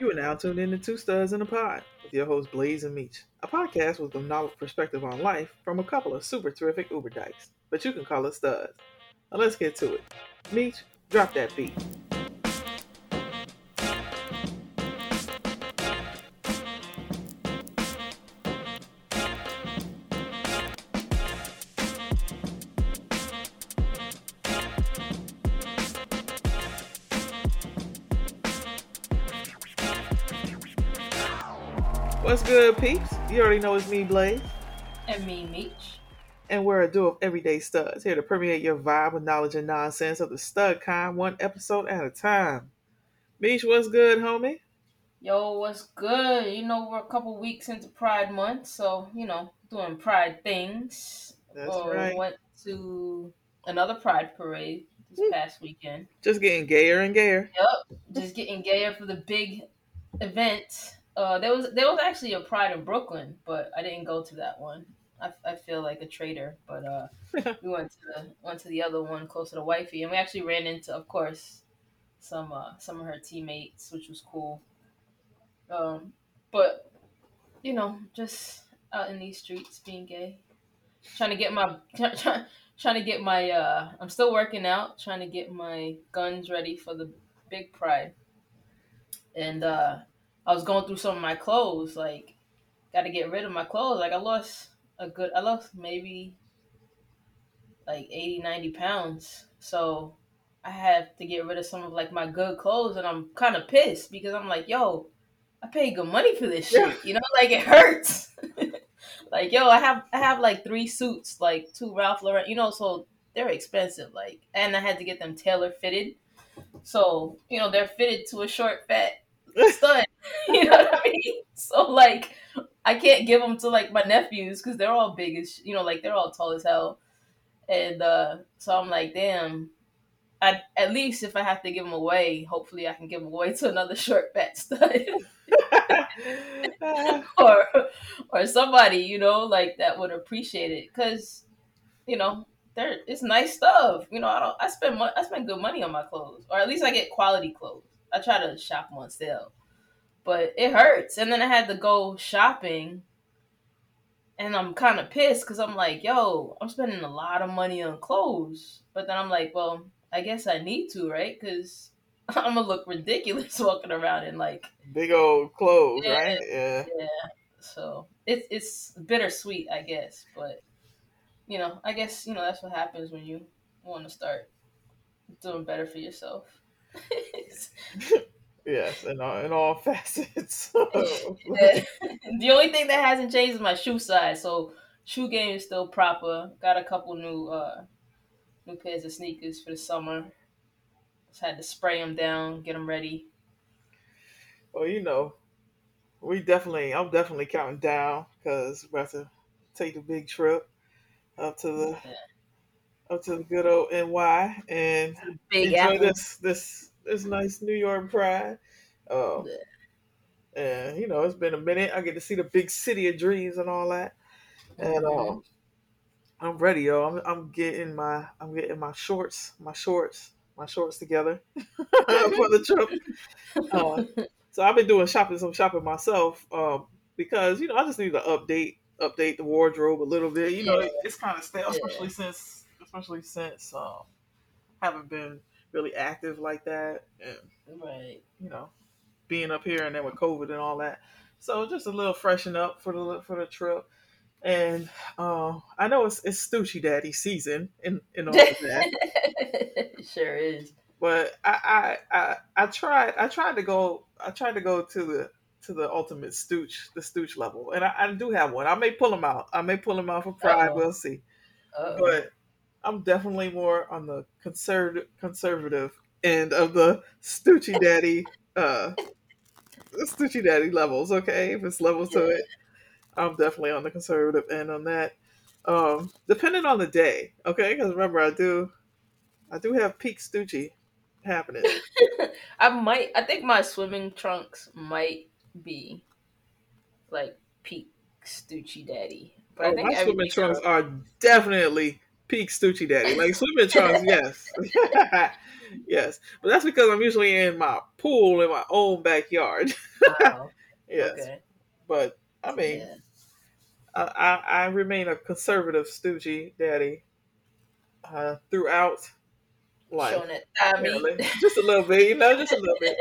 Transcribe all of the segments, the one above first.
You are now tuned in to Two Studs in a Pod with your host Blaze and Meech, a podcast with a novel perspective on life from a couple of super terrific Uber dykes, but you can call us studs. Now let's get to it. Meech, drop that beat. You already know it's me, Blaze, And me, Meech. and we're a duo of everyday studs here to permeate your vibe with knowledge and nonsense of the stud kind, one episode at a time. Meech, what's good, homie? Yo, what's good? You know, we're a couple weeks into Pride Month, so, you know, doing Pride things. That's Uh, right. Went to another Pride parade this Woo. past weekend. Just getting gayer and gayer. Yep, just getting gayer for the big event. Uh, there was there was actually a Pride in Brooklyn, but I didn't go to that one. I, I feel like a traitor, but uh, we went to the went to the other one closer to wifey, and we actually ran into, of course, some uh, some of her teammates, which was cool. Um, but you know, just out in these streets being gay, trying to get my trying, trying to get my uh, I'm still working out, trying to get my guns ready for the big pride, and uh, I was going through some of my clothes, like got to get rid of my clothes. Like I lost a good, I lost maybe like 80, 90 pounds. So I have to get rid of some of like my good clothes, and I'm kind of pissed because I'm like, yo, I paid good money for this shit. Yeah. You know, like it hurts. like yo, I have I have like three suits, like two Ralph Lauren. You know, so they're expensive. Like, and I had to get them tailor fitted. So you know, they're fitted to a short, fat stud. you know what I mean? So like, I can't give them to like my nephews because they're all big as you know, like they're all tall as hell. And uh, so I'm like, damn. I, at least if I have to give them away, hopefully I can give them away to another short fat stud or or somebody you know like that would appreciate it because you know there it's nice stuff. You know I don't I spend I spend good money on my clothes or at least I get quality clothes. I try to shop on sale, but it hurts. And then I had to go shopping, and I'm kind of pissed because I'm like, yo, I'm spending a lot of money on clothes. But then I'm like, well, I guess I need to, right? Because I'm gonna look ridiculous walking around in like Big old clothes, Yeah. right? Yeah. yeah. So it's it's bittersweet, I guess. But you know, I guess you know that's what happens when you want to start doing better for yourself. Yes, in all, in all facets. Yeah. the only thing that hasn't changed is my shoe size. So shoe game is still proper. Got a couple new uh new pairs of sneakers for the summer. Just had to spray them down, get them ready. well, you know, we definitely, I'm definitely counting down because we're about to take the big trip up to the up to the good old NY and Big enjoy apple. this this this nice New York Pride. Uh, and you know, it's been a minute. I get to see the big city of dreams and all that. And um, I'm ready, yo. I'm I'm getting my I'm getting my shorts, my shorts, my shorts together for the trip. Uh, so I've been doing shopping, some shopping myself, um, because you know I just need to update update the wardrobe a little bit. You know, Yeah. it's kind of stale, Yeah. especially since especially since um, haven't been really active like that, and right. you know, being up here and then with COVID and all that. So just a little freshen up for the for the trip. And uh, I know it's it's Stucci Daddy season and and all of that. it sure is. but I, I I I tried I tried to go I tried to go to the to the ultimate stooch the stooch level and I, I do have one I may pull them out I may pull them out for pride Uh-oh. we'll see Uh-oh. but I'm definitely more on the conservative conservative end of the stoochy daddy uh the stoochy daddy levels okay if it's levels to it I'm definitely on the conservative end on that um depending on the day okay because remember I do I do have peak stoochy happening I might. I think my swimming trunks might be like peak Stucci Daddy. But I Oh, think my swimming trunks are definitely peak Stoochie Daddy. Like swimming trunks, yes, yes, but that's because I'm usually in my pool in my own backyard. Wow. yes, Okay. but I mean, Yeah. I, I, I remain a conservative Stoochie Daddy uh, throughout life. Showing it. I mean, just a little bit, you know, just a little bit.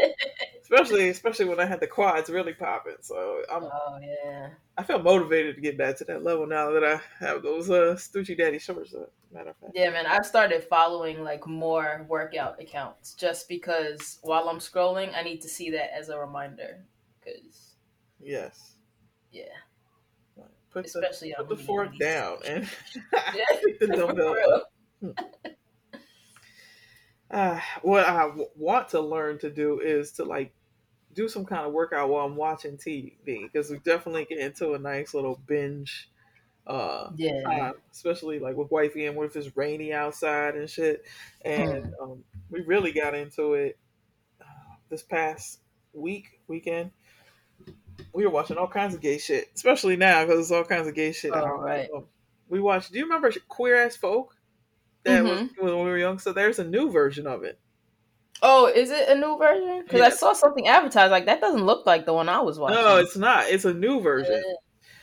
Especially, especially when I had the quads really popping. So I'm, oh yeah. I feel motivated to get back to that level now that I have those uh, Stoochie Daddy shorts. Uh, matter of fact, Yeah, man, I've started following like more workout accounts just because while I'm scrolling, I need to see that as a reminder. Because yes. yeah, Put the especially put the fork down and pick the dumbbell up. Uh, what I w- want to learn to do is to like do some kind of workout while I'm watching TV because we definitely get into a nice little binge uh Yeah. time, especially like with wifey and what if it's rainy outside and shit. And um, we really got into it uh, this past week weekend. We were watching all kinds of gay shit, especially now because it's all kinds of gay shit. Oh, out. right. Um, we watched. Do you remember Queer as Folk? That was Mhm. when we were young. So there's a new version of it. Oh, is it a new version? Because I saw something advertised like that. Doesn't look like the one I was watching. No, it's not. It's a new version.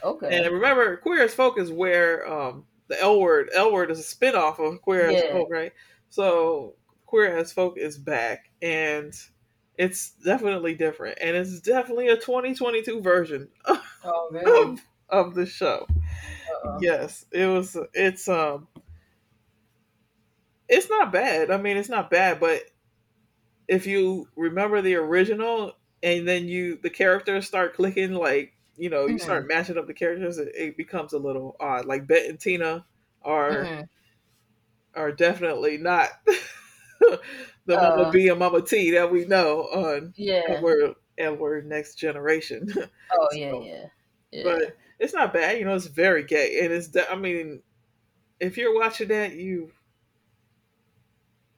okay. And remember, Queer as Folk is where um, the L word, L word is a spinoff of Queer as Folk, right? So Queer as Folk is back, and it's definitely different, and it's definitely a 2022 version oh, of of the show. Uh-oh. Yes, it was. It's um, it's not bad. I mean, it's not bad, but if you remember the original, and then you the characters start clicking, like you know, you Mhm. start matching up the characters, it, it becomes a little odd. Like Bette and Tina are Mhm. are definitely not the Mama Uh. B and Mama T that we know on Yeah. Edward Edward Next Generation. Oh yeah, So- yeah. Yeah. but it's not bad. You know, it's very gay, and it's. De- I mean, if you're watching that, you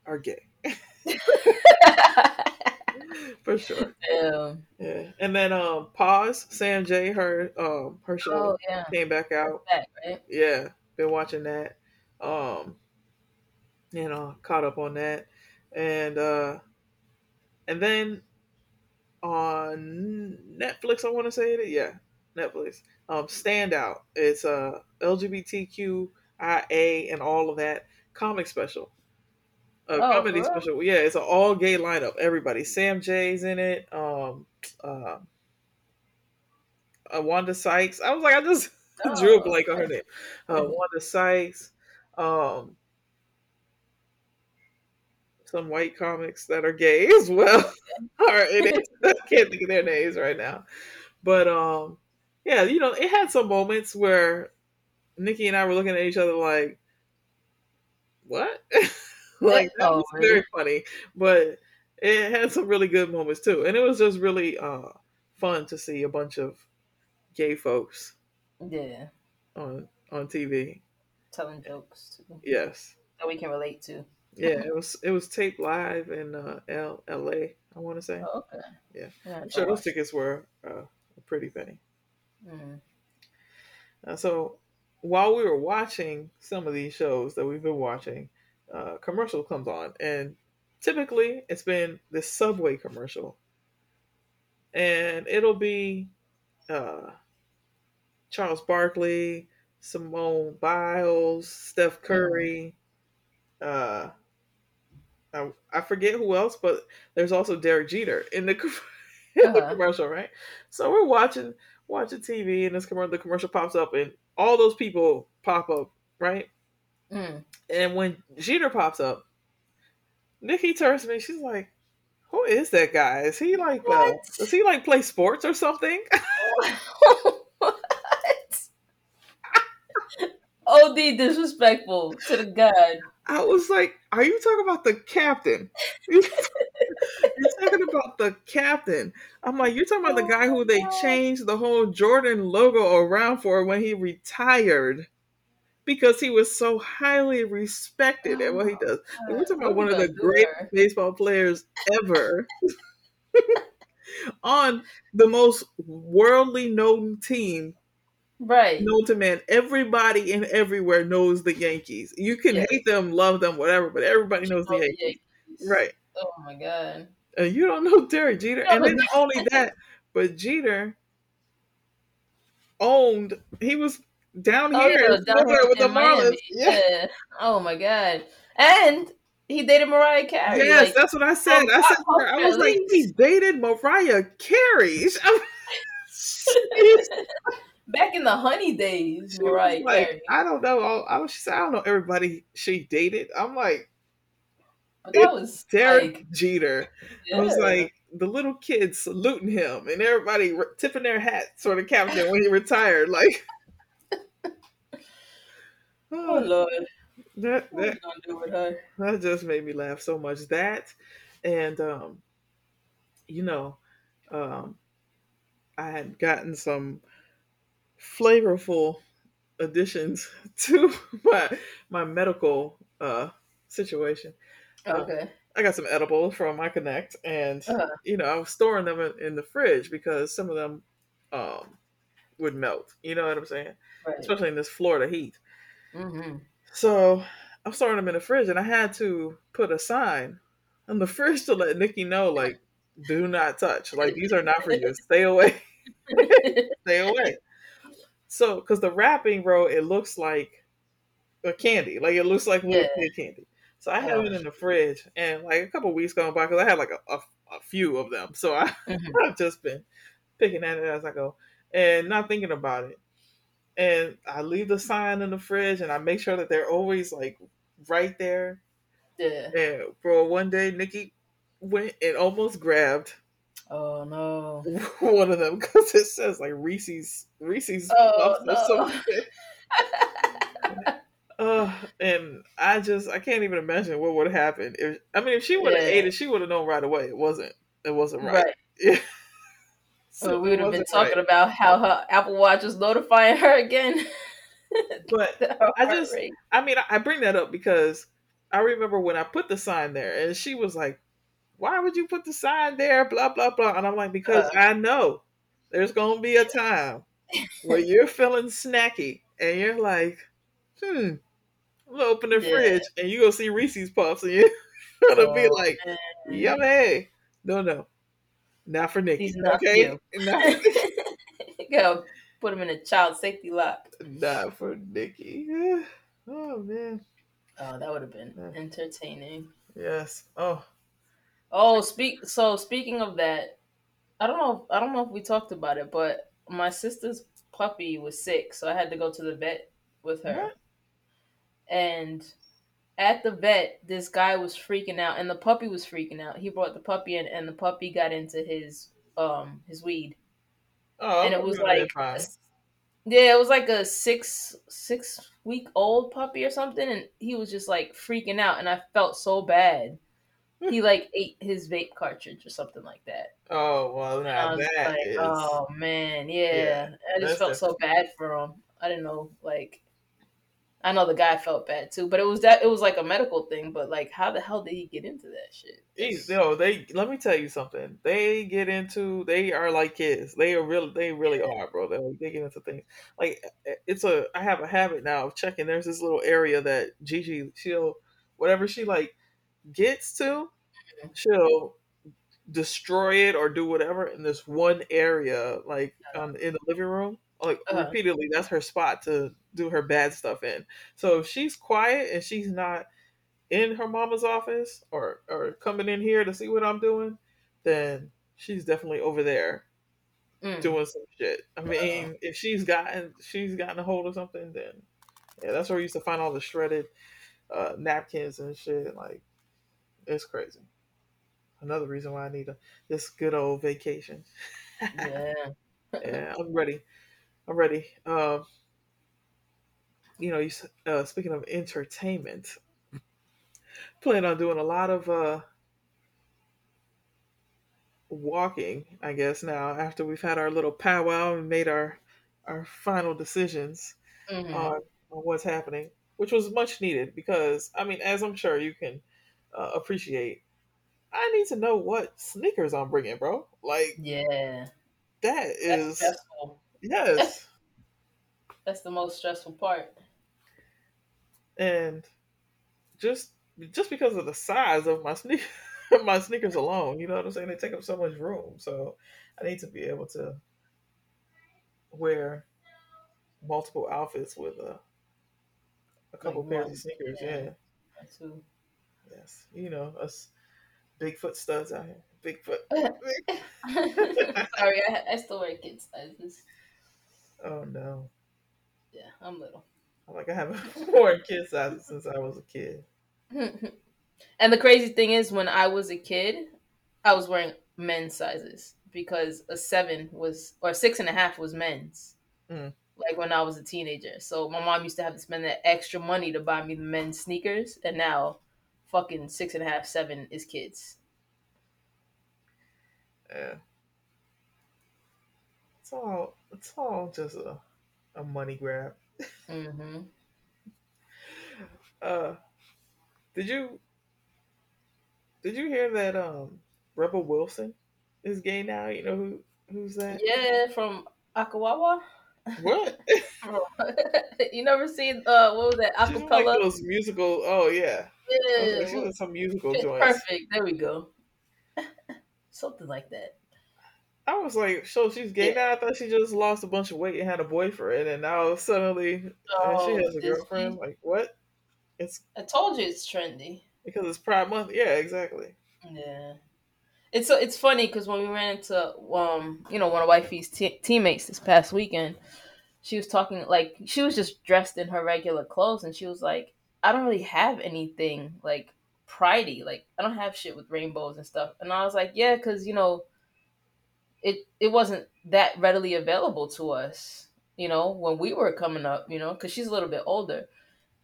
are gay for sure. Damn. Yeah, and then um, pause. Sam J. Her um her show Oh yeah. came back out. Back, right? Yeah, been watching that. Um, you know, caught up on that, and uh, and then on Netflix, I want to say it. Yeah, Netflix. Um, Standout. It's a LGBTQIA and all of that comic special. A Oh, comedy special. Yeah, it's an all gay lineup. Everybody. Sam J's in it. Um, uh, uh, Wanda Sykes. I was like, I just drew a Oh, blank on her name. Uh. Wanda Sykes. Um, some white comics that are gay as well. are in it. I can't think of their names right now, but um, yeah, you know, it had some moments where Nikki and I were looking at each other like, "What?" like that was very funny, but it had some really good moments too, and it was just really uh fun to see a bunch of gay folks Yeah. on on TV. Telling jokes too, Yes. that we can relate to. Yeah, it was it was taped live in uh, L L.A. I want to say. Oh, okay. Yeah. Yeah. I'm sure those tickets were uh, a pretty penny. Mm. Uh, so while we were watching some of these shows that we've been watching, uh, commercial comes on, and typically it's been this Subway commercial, and it'll be uh, Charles Barkley, Simone Biles, Steph Curry. Uh, I, I forget who else, but there's also Derek Jeter in the, in the Uh-huh. commercial, right? So we're watching watching TV, and this commercial, the commercial pops up, and all those people pop up, right? Mm. And when Jeter pops up, Nikki turns to me. She's like, "Who is that guy? Is he like, uh, does he like play sports or something?" what? OD disrespectful to the god. I was like, "Are you talking about the captain? You're talking about the captain?" I'm like, "You're talking about the guy who they changed the whole Jordan logo around for when he retired." Because he was so highly respected at what he does. We're talking about one of the greatest baseball players ever on the most worldly known team Right. known to man. Everybody and everywhere knows the Yankees. You can Yes. hate them, love them, whatever, but everybody knows the Oh, the Yankees. Yankees. Right. Oh my god. And you don't know Derek Jeter. No, And then not only that, but Jeter owned, he was down Oh, here yeah, down here with the in Marlins. Yeah. Yeah. Oh my god. And he dated Mariah Carey. Yes, like, that's what I said. from I said, oh, her, I was like, he dated Mariah Carey. back in the honey days, was like, Carey. I don't know. I, I, she said, I don't know everybody she dated. I'm like, But that was Derek like, Jeter. I was like, the little kids saluting him and everybody tipping their hats for the captain when he retired. Like, oh lord, that, what are that, gonna do with her? that just made me laugh so much. That, and, um, you know, um, I had gotten some flavorful additions to my my medical uh situation. Okay. I got some edibles from my Connect, and Uh-huh. you know I was storing them in, in the fridge because some of them um, would melt. You know what I'm saying? Right. Especially in this Florida heat. Mm-hmm. So I'm storing them in the fridge, and I had to put a sign on the fridge to let Nikki know, like, do not touch. Like these are not for you. Stay away. Stay away. So, because the wrapping, bro, it looks like a candy. Like it looks like little Yeah. kid candy. So I have it in the fridge, and like a couple weeks going by, because I had like a, a, a few of them. So I, Mhm. I've just been picking at it as I go and not thinking about it. And I leave the sign in the fridge, and I make sure that they're always like right there. Yeah. And bro, one day Nikki went and almost grabbed Oh no. one of them because it says like Reese's Reese's Oh, or no. something. Uh, and I just I can't even imagine what would happen if I mean if she would have Yeah. ate it, she would have known right away it wasn't it wasn't right. Right. So we would have been talking right. about how her Apple Watch was notifying her again. But I just- rate. I mean I, bring that up because I remember when I put the sign there and she was like, Why would you put the sign there? Blah blah blah. And I'm like, Because Uh. I know there's gonna be a time where you're feeling snacky and you're like, hmm, I'm gonna open the Yeah. fridge and you go see Reese's Puffs and you're gonna be Oh, like, man. yummy. No, no. Not for Nikki. These not for okay? Not, Go put him in a child safety lock. not for Nikki. Oh man. Oh, that would have been Yeah. entertaining. Yes. Oh. Oh, speak. So speaking of that, I don't know. I don't know if we talked about it, but my sister's puppy was sick, so I had to go to the vet with her. What? And at the vet, this guy was freaking out, and the puppy was freaking out. He brought the puppy in, and the puppy got into his um his weed, Oh. and it was like yeah, it was like a six six week old puppy or something, and he was just like freaking out, and I felt so bad. He like ate his vape cartridge or something like that. Oh well, now that like, is. oh man, yeah. Yeah, I just felt so bad for him. I didn't know, like, I know the guy felt bad too, but it was that it was like a medical thing. But like, how the hell did he get into that shit? These- yo, they let me tell you something. They get into they are like kids. They are really they really are, bro. They, they get into things like it's a. I have a habit now of checking. There's this little area that Gigi she'll whatever she like gets to, she'll destroy it or do whatever in this one area, like um, in the living room. Like Uh-huh. repeatedly, that's her spot to do her bad stuff in. So if she's quiet and she's not in her mama's office or or coming in here to see what I'm doing, then she's definitely over there Mm. doing some shit. I mean, if she's gotten she's gotten a hold of something, then yeah, that's where we used to find all the shredded uh, napkins and shit. Like it's crazy. Another reason why I need a this good old vacation. Yeah. yeah, I'm ready. I'm. Um, you know, you uh, speaking of entertainment, plan on doing a lot of uh, walking. I guess now after we've had our little powwow and made our our final decisions Mhm. on, on what's happening, which was much needed because I mean, as I'm sure you can uh, appreciate, I need to know what sneakers I'm bringing, bro. Like yeah. that That's stressful. Yes. That's the most stressful part. And just just because of the size of my sneak my sneakers alone, you know what I'm saying? They take up so much room. So I need to be able to wear multiple outfits with a a couple Like pairs one. of sneakers. Yeah. Yeah. Yes. You know, us Bigfoot studs out here. Bigfoot. Sorry, I, I still wear kid sizes. Oh no. Yeah, I'm little. I'm like I haven't worn kid sizes since I was a kid. and the crazy thing is, when I was a kid, I was wearing men's sizes because a seven was or six and a half was men's. Mm. Like when I was a teenager, so my mom used to have to spend that extra money to buy me the men's sneakers, and now, fucking six and a half, seven is kids. Yeah. It's all it's all just a, a money grab. hmm Uh did you did you hear that um Rebel Wilson is gay now? You know who who's that? Yeah, from Akawawa. What? you never seen uh what was that in, like those musical oh yeah. Yeah, like, she's in some musical joints. perfect. There we go. Something like that. I was like, so she's gay Yeah. now? I thought she just lost a bunch of weight and had a boyfriend and now suddenly and she has a girlfriend. she- Like what? It's I told you it's trendy. because it's Pride Month. Yeah, exactly. Yeah. It's so it's funny because when we ran into um you know one of wifey's te- teammates this past weekend, she was talking like she was just dressed in her regular clothes and she was like, I don't really have anything like pridey like I don't have shit with rainbows and stuff and I was like yeah because you know it it wasn't that readily available to us you know when we were coming up you know because she's a little bit older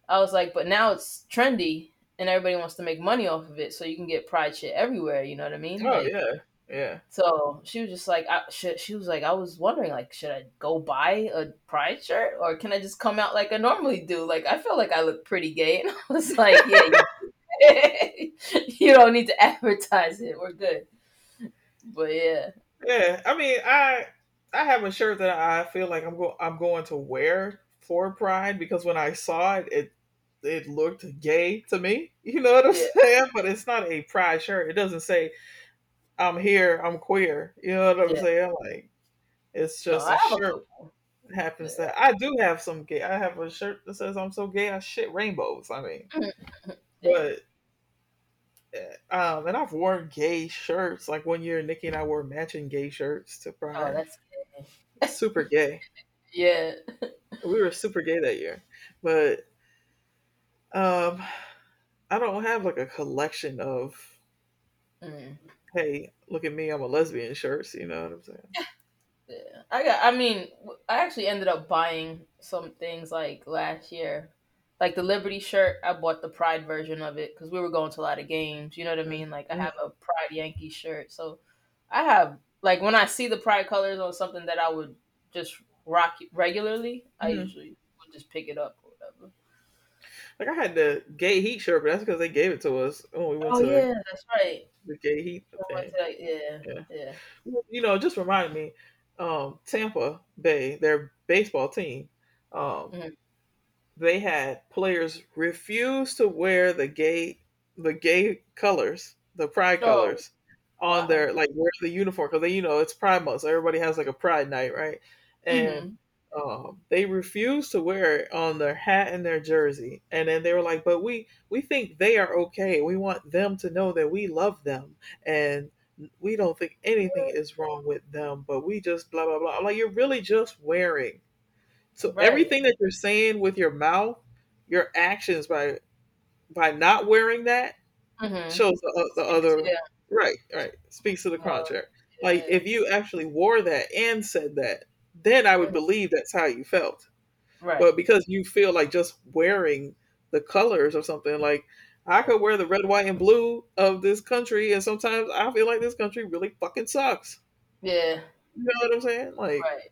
I was like but now it's trendy and everybody wants to make money off of it, so you can get pride shit everywhere. You know what I mean? Oh Like, yeah, yeah. So she was just like, I, she, she was like, I was wondering, like, should I go buy a pride shirt or can I just come out like I normally do? Like, I feel like I look pretty gay, and I was like, yeah, you don't need to advertise it. We're good. But yeah, Yeah, I mean, I I have a shirt that I feel like I'm go I'm going to wear for Pride because when I saw it, it it looked gay to me. You know what I'm Yeah. saying? But it's not a Pride shirt. It doesn't say I'm here, I'm queer. You know what I'm Yeah. saying? Like it's just a a shirt. It happens Yeah. that I do have some gay. I have a shirt that says I'm so gay I shit rainbows. I mean, but. Um, and I've worn gay shirts. Like one year, Nikki and I wore matching gay shirts to Pride. Oh, that's gay. super gay. Yeah. We were super gay that year, but um, I don't have like a collection of Mm. hey, look at me, I'm a lesbian shirts. You know what I'm saying? Yeah, I got. I mean, I actually ended up buying some things like last year, like the Liberty shirt. I bought the Pride version of it because we were going to a lot of games. You know what I mean? Like I have a Pride Yankee shirt, so I have like when I see the Pride colors on something that I would just rock regularly, I Mhm. usually would just pick it up or whatever. Like I had the gay heat shirt, but that's because they gave it to us when we went Oh to yeah, that's right. the gay heat thing. to that- yeah, Yeah. yeah. You know, just reminded me, um, Tampa Bay, their baseball team, um, Mhm. They had players refuse to wear the gay the gay colors, the pride Oh. colors on Wow. their like wear the uniform because they you know it's Pride Month, so everybody has like a Pride night, right? And um, they refused to wear it on their hat and their jersey, and then they were like, "But we we think they are okay. We want them to know that we love them, and we don't think anything is wrong with them. But we just blah blah blah." I'm like, you're really just wearing. So Right. everything that you're saying with your mouth, your actions by by not wearing that Mhm. shows the, the other Yeah. right right speaks to the Oh, contrary. Like if you actually wore that and said that, then I would Mhm. believe that's how you felt. right. But because you feel like just wearing the colors or something, like I could wear the red, white, and blue of this country, and sometimes I feel like this country really fucking sucks. yeah. You know what I'm saying? Like, Right.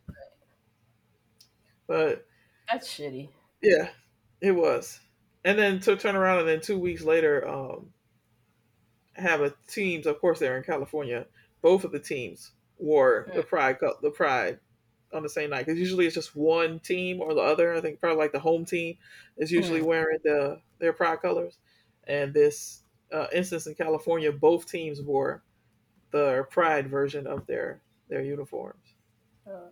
But That's shitty. yeah, it was. And then to turn around and then two weeks later, um, have a teams. Of course, they're in California. Both of the teams wore the Mm. pride, the pride on the same night because usually it's just one team or the other. I think probably like the home team is usually Mhm. wearing the their pride colors, and this uh, instance in California, both teams wore the pride version of their their uniforms. Oh.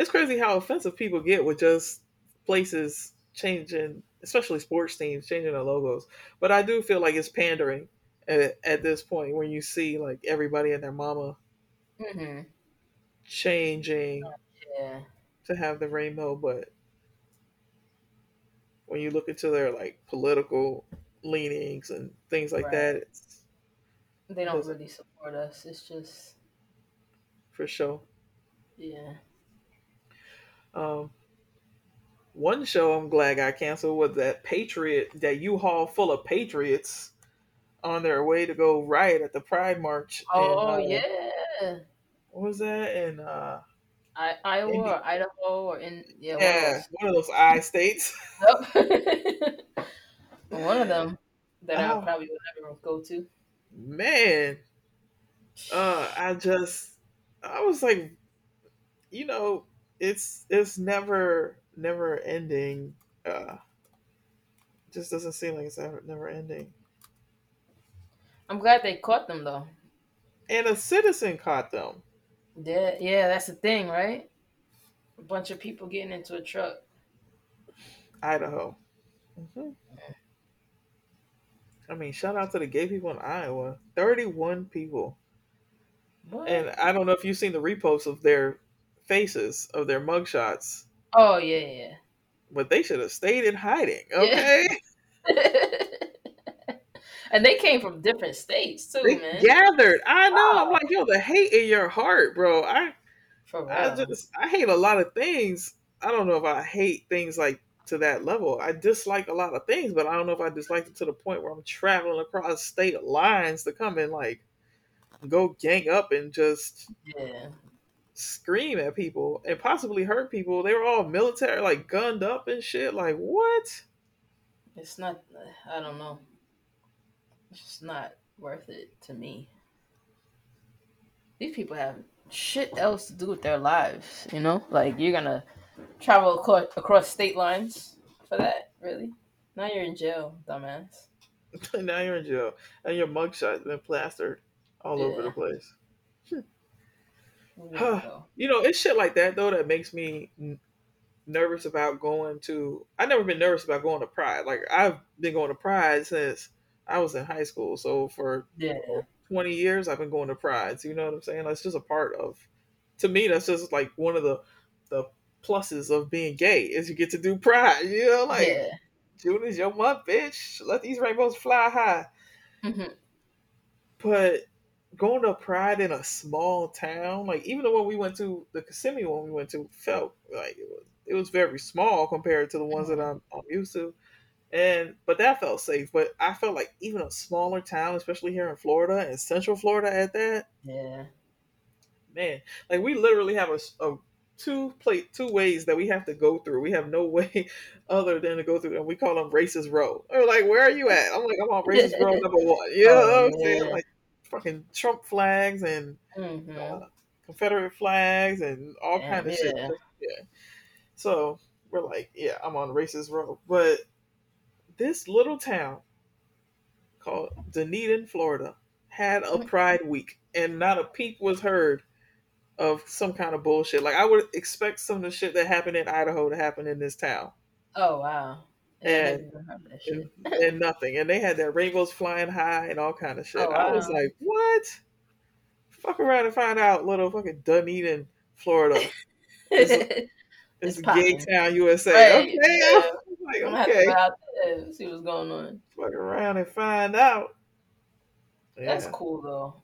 It's crazy how offensive people get with just places changing, especially sports teams changing their logos. But I do feel like it's pandering at, at this point when you see like everybody and their mama hmm changing Yeah. to have the rainbow, but when you look into their like political leanings and things like Right. that, it's They don't really support us. It's just for sure. yeah. Um, one show I'm glad got canceled was that Patriot, that U-Haul full of patriots on their way to go riot at the Pride March. in, Oh uh, yeah. What was that? In uh, I Iowa or Idaho or in yeah, one yeah, of one of those I states. Yep. one of them that I Oh. probably would never go to. Man, uh, I just, I was like, you know, it's it's never never ending. Uh, just doesn't seem like it's ever never ending. I'm glad they caught them though. And a citizen caught them. Yeah, yeah, that's the thing, right? A bunch of people getting into a truck. Idaho. hmm I mean, shout out to the gay people in Iowa. 31 people. What? And I don't know if you've seen the reposts of their faces, of their mugshots, oh yeah, yeah. but they should have stayed in hiding, okay? yeah. and they came from different states too, They man. gathered. I know. I'm oh. like, yo, the hate in your heart, bro. I. I just, I hate a lot of things. I don't know if I hate things like to that level. I dislike a lot of things, but I don't know if I dislike it to the point where I'm traveling across state lines to come and like go gang up and just yeah. Scream at people and possibly hurt people. They were all military, like gunned up and shit. Like what? It's not. I don't know. It's just not worth it to me. These people have shit else to do with their lives. You know, like you're gonna travel across, across state lines for that. Really? Now you're in jail, dumbass. now you're in jail and your mugshot's been plastered all over the place. Where did it go? You know, it's shit like that though that makes me n- nervous about going to. I've never been nervous about going to Pride. Like I've been going to Pride since I was in high school. So for Yeah. 20 years, I've been going to Prides. You know what I'm saying? That's just a part of. To me, that's just like one of the the pluses of being gay is you get to do Pride. You know, like yeah. June is your month, bitch. Let these rainbows fly high. Mhm. But going to Pride in a small town, like even the one we went to, the Kissimmee one we went to, felt like it was it was very small compared to the ones that I'm, I'm used to. And but that felt safe. But I felt like even a smaller town, especially here in Florida and Central Florida, at that Yeah. man, like we literally have a two plate two ways that we have to go through. We have no way other than to go through, and we call them racist row. Or like, where are you at? I'm like, I'm on racist row number one. You oh, know Oh, what I'm saying? Like fucking Trump flags and hmm uh, Confederate flags and all Yeah, kind of shit. yeah. Yeah. So we're like, yeah, I'm on racist row, but this little town called Dunedin, Florida, had a Mhm. Pride Week, and not a peep was heard of some kind of bullshit. Like I would expect some of the shit that happened in Idaho to happen in this town, Oh wow. Yeah, And- never even heard that shit. and, and nothing. And they had their rainbows flying high and all kind of shit. Oh, I was wow. like, what? Fuck around and find out, little fucking Dunedin, Florida. It's, gay town, USA. Right, Okay, yeah. Like, I'm gonna have to okay, go out there and see what's going on. fuck around and find out. That's cool though.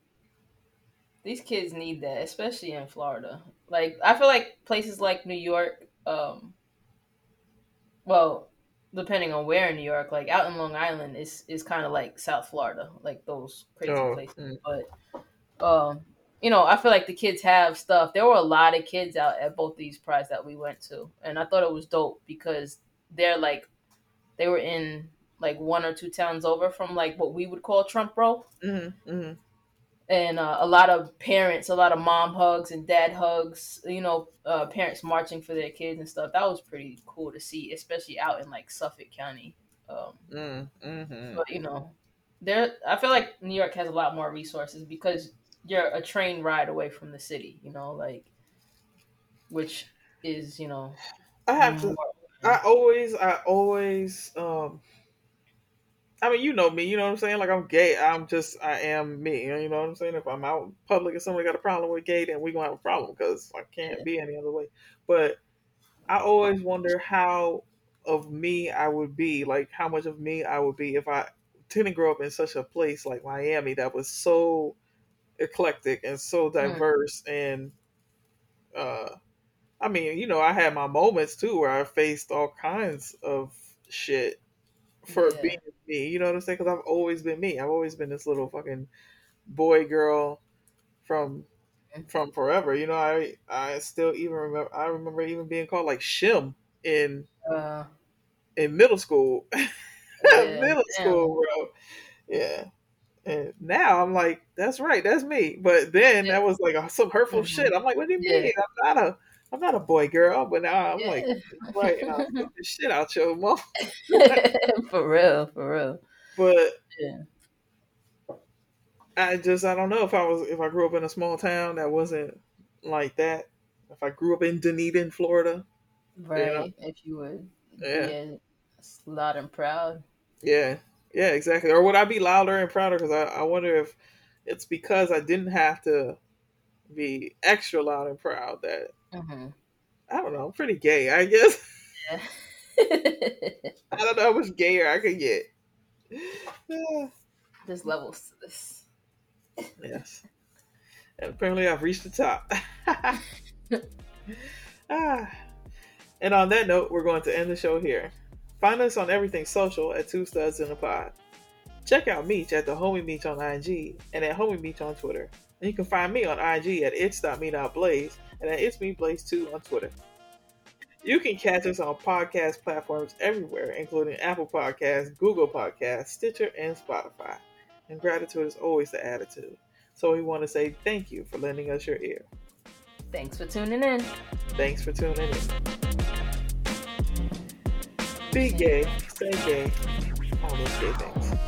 These kids need that, especially in Florida. Like I feel like places like New York, um well, depending on where in New York, like out in Long Island is is kind of like South Florida, like those crazy Oh, places. mm. But um you know, I feel like the kids have stuff. There were a lot of kids out at both these prides that we went to, and I thought it was dope because they're like they were in like one or two towns over from like what we would call Trump Row Mm-hmm, mm-hmm. And uh, a lot of parents, a lot of mom hugs and dad hugs. You know, uh, parents marching for their kids and stuff. That was pretty cool to see, especially out in like Suffolk County. Um, Mm, hmm but you know, there I feel like New York has a lot more resources because you're a train ride away from the city. You know, like which is you know I have to. I always, I always, um, I mean, you know me, you know what I'm saying? Like, I'm gay. I'm just, I am me. You know what I'm saying? If I'm out in public and somebody got a problem with gay, then we going to have a problem because I can't be any other way. But I always wonder how of me I would be, like, how much of me I would be if I didn't grow up in such a place like Miami that was so eclectic and so diverse and, uh, I mean, you know, I had my moments too where I faced all kinds of shit for Yeah. being me. You know what I'm saying? Because I've always been me. I've always been this little fucking boy girl from from forever. You know, I I still even remember. I remember even being called like Shim in uh, in middle school. Yeah, middle damn. school, bro. Yeah. And now I'm like, that's right, that's me. But then Yeah. that was like some hurtful Mhm. shit. I'm like, what do you mean? I'm not a I'm not a boy girl. But now I'm like, right, and I'll beat the shit out your mom. for real, for real. But Yeah. I just I don't know if I was if I grew up in a small town that wasn't like that. If I grew up in Dunedin, Florida, Right. If you would. Yeah. Yeah. Loud and proud. yeah, yeah, exactly. Or would I be louder and prouder? Because I, I wonder if it's because I didn't have to be extra loud and proud that hmm I don't know. I'm pretty gay, I guess. Yeah. I don't know how much gayer I could get. Yeah. There's levels to this. Yes. And apparently I've reached the top. ah. And on that note, we're going to end the show here. Find us on everything social at Two Studs in a Pod. Check out Meech at the Homie Meech on IG and at Homie Meech on Twitter. And you can find me on IG at it's.me.blaze and at it's me blaze 2 on Twitter. You can catch us on podcast platforms everywhere, including Apple Podcasts, Google Podcasts, Stitcher, and Spotify. And gratitude is always the attitude. So we want to say thank you for lending us your ear. Thanks for tuning in. Thanks for tuning in. Be gay, stay gay, all those gay things.